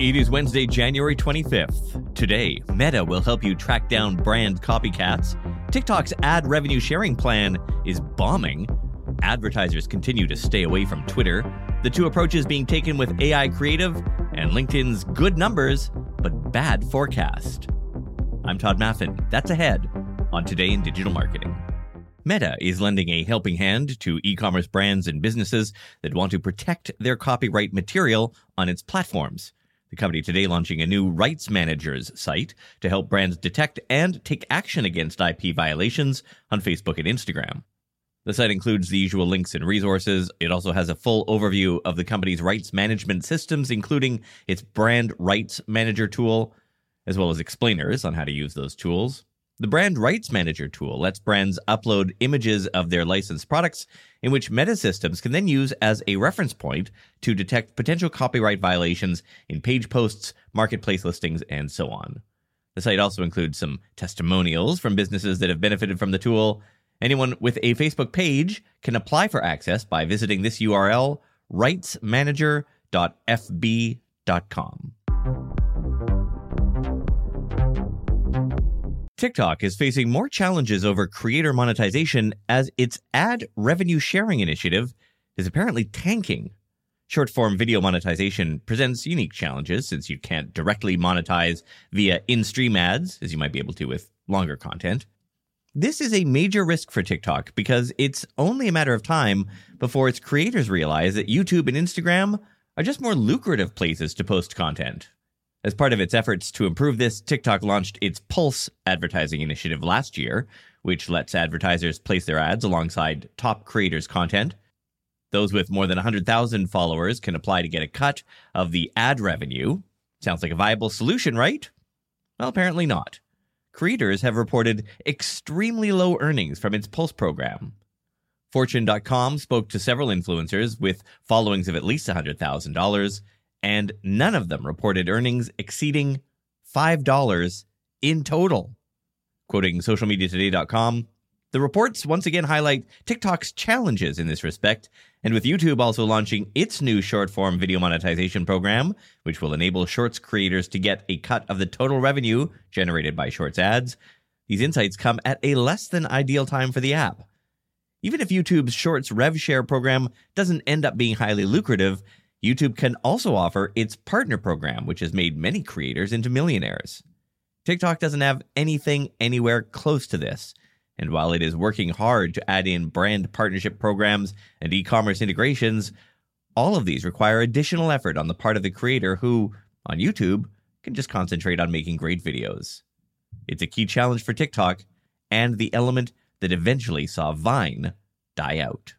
It is Wednesday, January 25th. Today, Meta will help you track down brand copycats. TikTok's ad revenue sharing plan is bombing. Advertisers continue to stay away from Twitter. The two approaches being taken with AI Creative and LinkedIn's good numbers, but bad forecast. I'm Tod Maffin. That's ahead on Today in Digital Marketing. Meta is lending a helping hand to e commerce brands and businesses that want to protect their copyright material on its platforms. The company today launching a new rights managers site to help brands detect and take action against IP violations on Facebook and Instagram. The site includes the usual links and resources. It also has a full overview of the company's rights management systems, including its brand rights manager tool, as well as explainers on how to use those tools. The Brand Rights Manager tool lets brands upload images of their licensed products, in which Meta Systems can then use as a reference point to detect potential copyright violations in page posts, marketplace listings, and so on. The site also includes some testimonials from businesses that have benefited from the tool. Anyone with a Facebook page can apply for access by visiting this URL, rightsmanager.fb.com. TikTok is facing more challenges over creator monetization as its ad revenue sharing initiative is apparently tanking. Short form video monetization presents unique challenges since you can't directly monetize via in stream ads, as you might be able to with longer content. This is a major risk for TikTok because it's only a matter of time before its creators realize that YouTube and Instagram are just more lucrative places to post content. As part of its efforts to improve this, TikTok launched its Pulse advertising initiative last year, which lets advertisers place their ads alongside top creators' content. Those with more than 100,000 followers can apply to get a cut of the ad revenue. Sounds like a viable solution, right? Well, apparently not. Creators have reported extremely low earnings from its Pulse program. Fortune.com spoke to several influencers with followings of at least $100,000 and none of them reported earnings exceeding $5 in total. Quoting socialmediatoday.com, the reports once again highlight TikTok's challenges in this respect, and with YouTube also launching its new short form video monetization program, which will enable Shorts creators to get a cut of the total revenue generated by Shorts ads, these insights come at a less than ideal time for the app. Even if YouTube's Shorts rev share program doesn't end up being highly lucrative, YouTube can also offer its partner program, which has made many creators into millionaires. TikTok doesn't have anything anywhere close to this. And while it is working hard to add in brand partnership programs and e commerce integrations, all of these require additional effort on the part of the creator who, on YouTube, can just concentrate on making great videos. It's a key challenge for TikTok and the element that eventually saw Vine die out.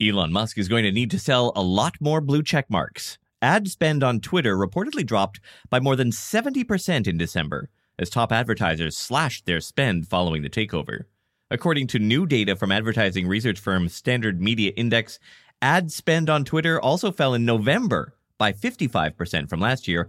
Elon Musk is going to need to sell a lot more blue check marks. Ad spend on Twitter reportedly dropped by more than 70% in December as top advertisers slashed their spend following the takeover. According to new data from advertising research firm Standard Media Index, ad spend on Twitter also fell in November by 55% from last year,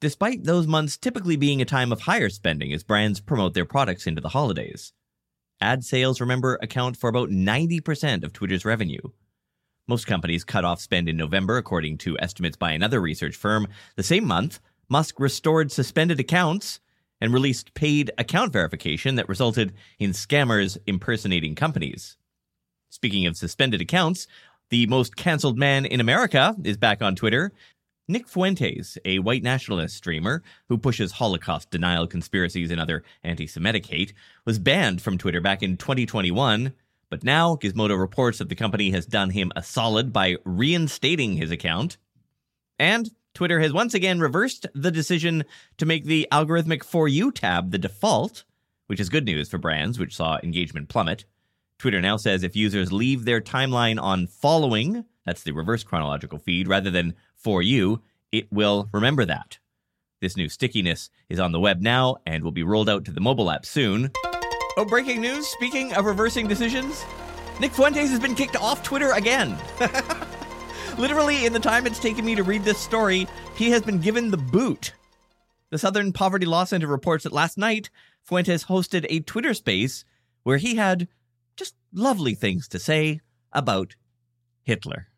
despite those months typically being a time of higher spending as brands promote their products into the holidays. Ad sales, remember, account for about 90% of Twitter's revenue. Most companies cut off spend in November, according to estimates by another research firm. The same month, Musk restored suspended accounts and released paid account verification that resulted in scammers impersonating companies. Speaking of suspended accounts, the most canceled man in America is back on Twitter. Nick Fuentes, a white nationalist streamer who pushes Holocaust denial conspiracies and other anti Semitic hate, was banned from Twitter back in 2021 but now, Gizmodo reports that the company has done him a solid by reinstating his account. And Twitter has once again reversed the decision to make the algorithmic For You tab the default, which is good news for brands, which saw engagement plummet. Twitter now says if users leave their timeline on following, that's the reverse chronological feed, rather than For You, it will remember that. This new stickiness is on the web now and will be rolled out to the mobile app soon. Oh, breaking news. Speaking of reversing decisions, Nick Fuentes has been kicked off Twitter again. Literally, in the time it's taken me to read this story, he has been given the boot. The Southern Poverty Law Center reports that last night, Fuentes hosted a Twitter space where he had just lovely things to say about Hitler.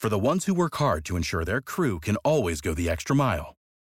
For the ones who work hard to ensure their crew can always go the extra mile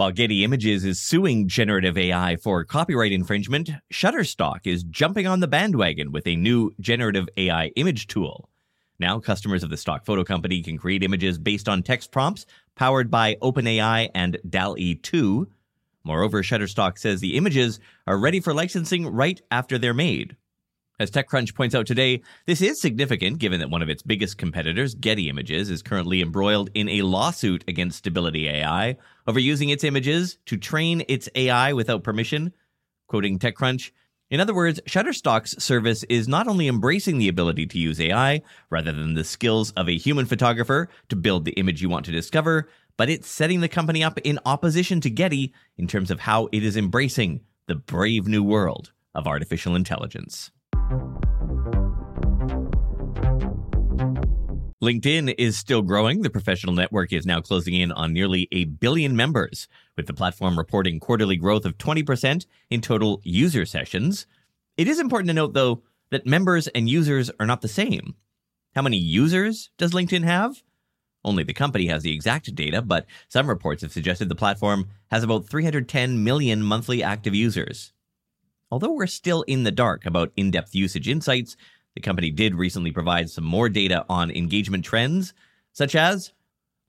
While Getty Images is suing generative AI for copyright infringement, Shutterstock is jumping on the bandwagon with a new generative AI image tool. Now, customers of the stock photo company can create images based on text prompts powered by OpenAI and DALL-E 2. Moreover, Shutterstock says the images are ready for licensing right after they're made. As TechCrunch points out today, this is significant given that one of its biggest competitors, Getty Images, is currently embroiled in a lawsuit against Stability AI over using its images to train its AI without permission. Quoting TechCrunch, in other words, Shutterstock's service is not only embracing the ability to use AI rather than the skills of a human photographer to build the image you want to discover, but it's setting the company up in opposition to Getty in terms of how it is embracing the brave new world of artificial intelligence. LinkedIn is still growing. The professional network is now closing in on nearly a billion members, with the platform reporting quarterly growth of 20% in total user sessions. It is important to note, though, that members and users are not the same. How many users does LinkedIn have? Only the company has the exact data, but some reports have suggested the platform has about 310 million monthly active users. Although we're still in the dark about in depth usage insights, the company did recently provide some more data on engagement trends, such as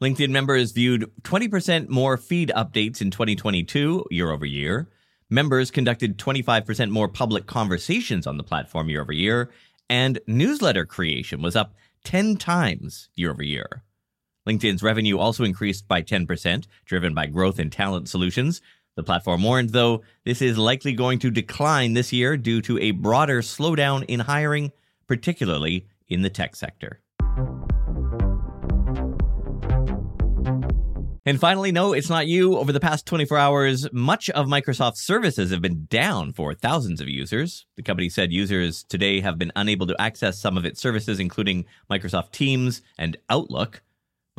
LinkedIn members viewed 20% more feed updates in 2022 year over year. Members conducted 25% more public conversations on the platform year over year, and newsletter creation was up 10 times year over year. LinkedIn's revenue also increased by 10%, driven by growth in talent solutions, the platform warned, though, this is likely going to decline this year due to a broader slowdown in hiring, particularly in the tech sector. And finally, no, it's not you. Over the past 24 hours, much of Microsoft's services have been down for thousands of users. The company said users today have been unable to access some of its services, including Microsoft Teams and Outlook.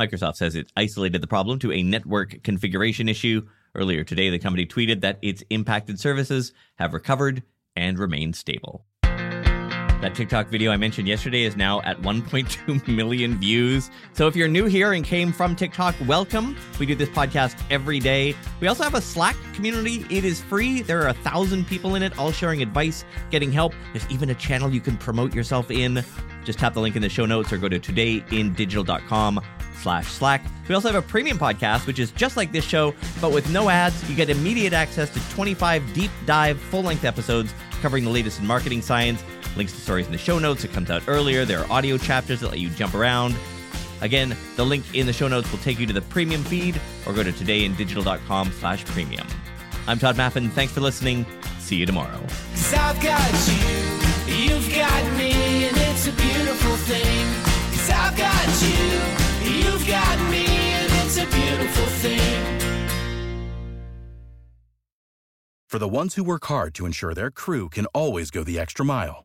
Microsoft says it isolated the problem to a network configuration issue Earlier today, the company tweeted that its impacted services have recovered and remain stable. That TikTok video I mentioned yesterday is now at 1.2 million views. So if you're new here and came from TikTok, welcome. We do this podcast every day. We also have a Slack community. It is free. There are a thousand people in it, all sharing advice, getting help. There's even a channel you can promote yourself in. Just tap the link in the show notes or go to todayindigital.com slash Slack. We also have a premium podcast, which is just like this show, but with no ads. You get immediate access to 25 deep dive, full length episodes covering the latest in marketing science. Links to stories in the show notes. It comes out earlier. There are audio chapters that let you jump around. Again, the link in the show notes will take you to the premium feed or go to todayindigital.com slash premium. I'm Tod Maffin. Thanks for listening. See you tomorrow. I've got you, you've got me, and it's a beautiful thing. Cause I've got you. You've got me, and it's a beautiful thing. For the ones who work hard to ensure their crew can always go the extra mile,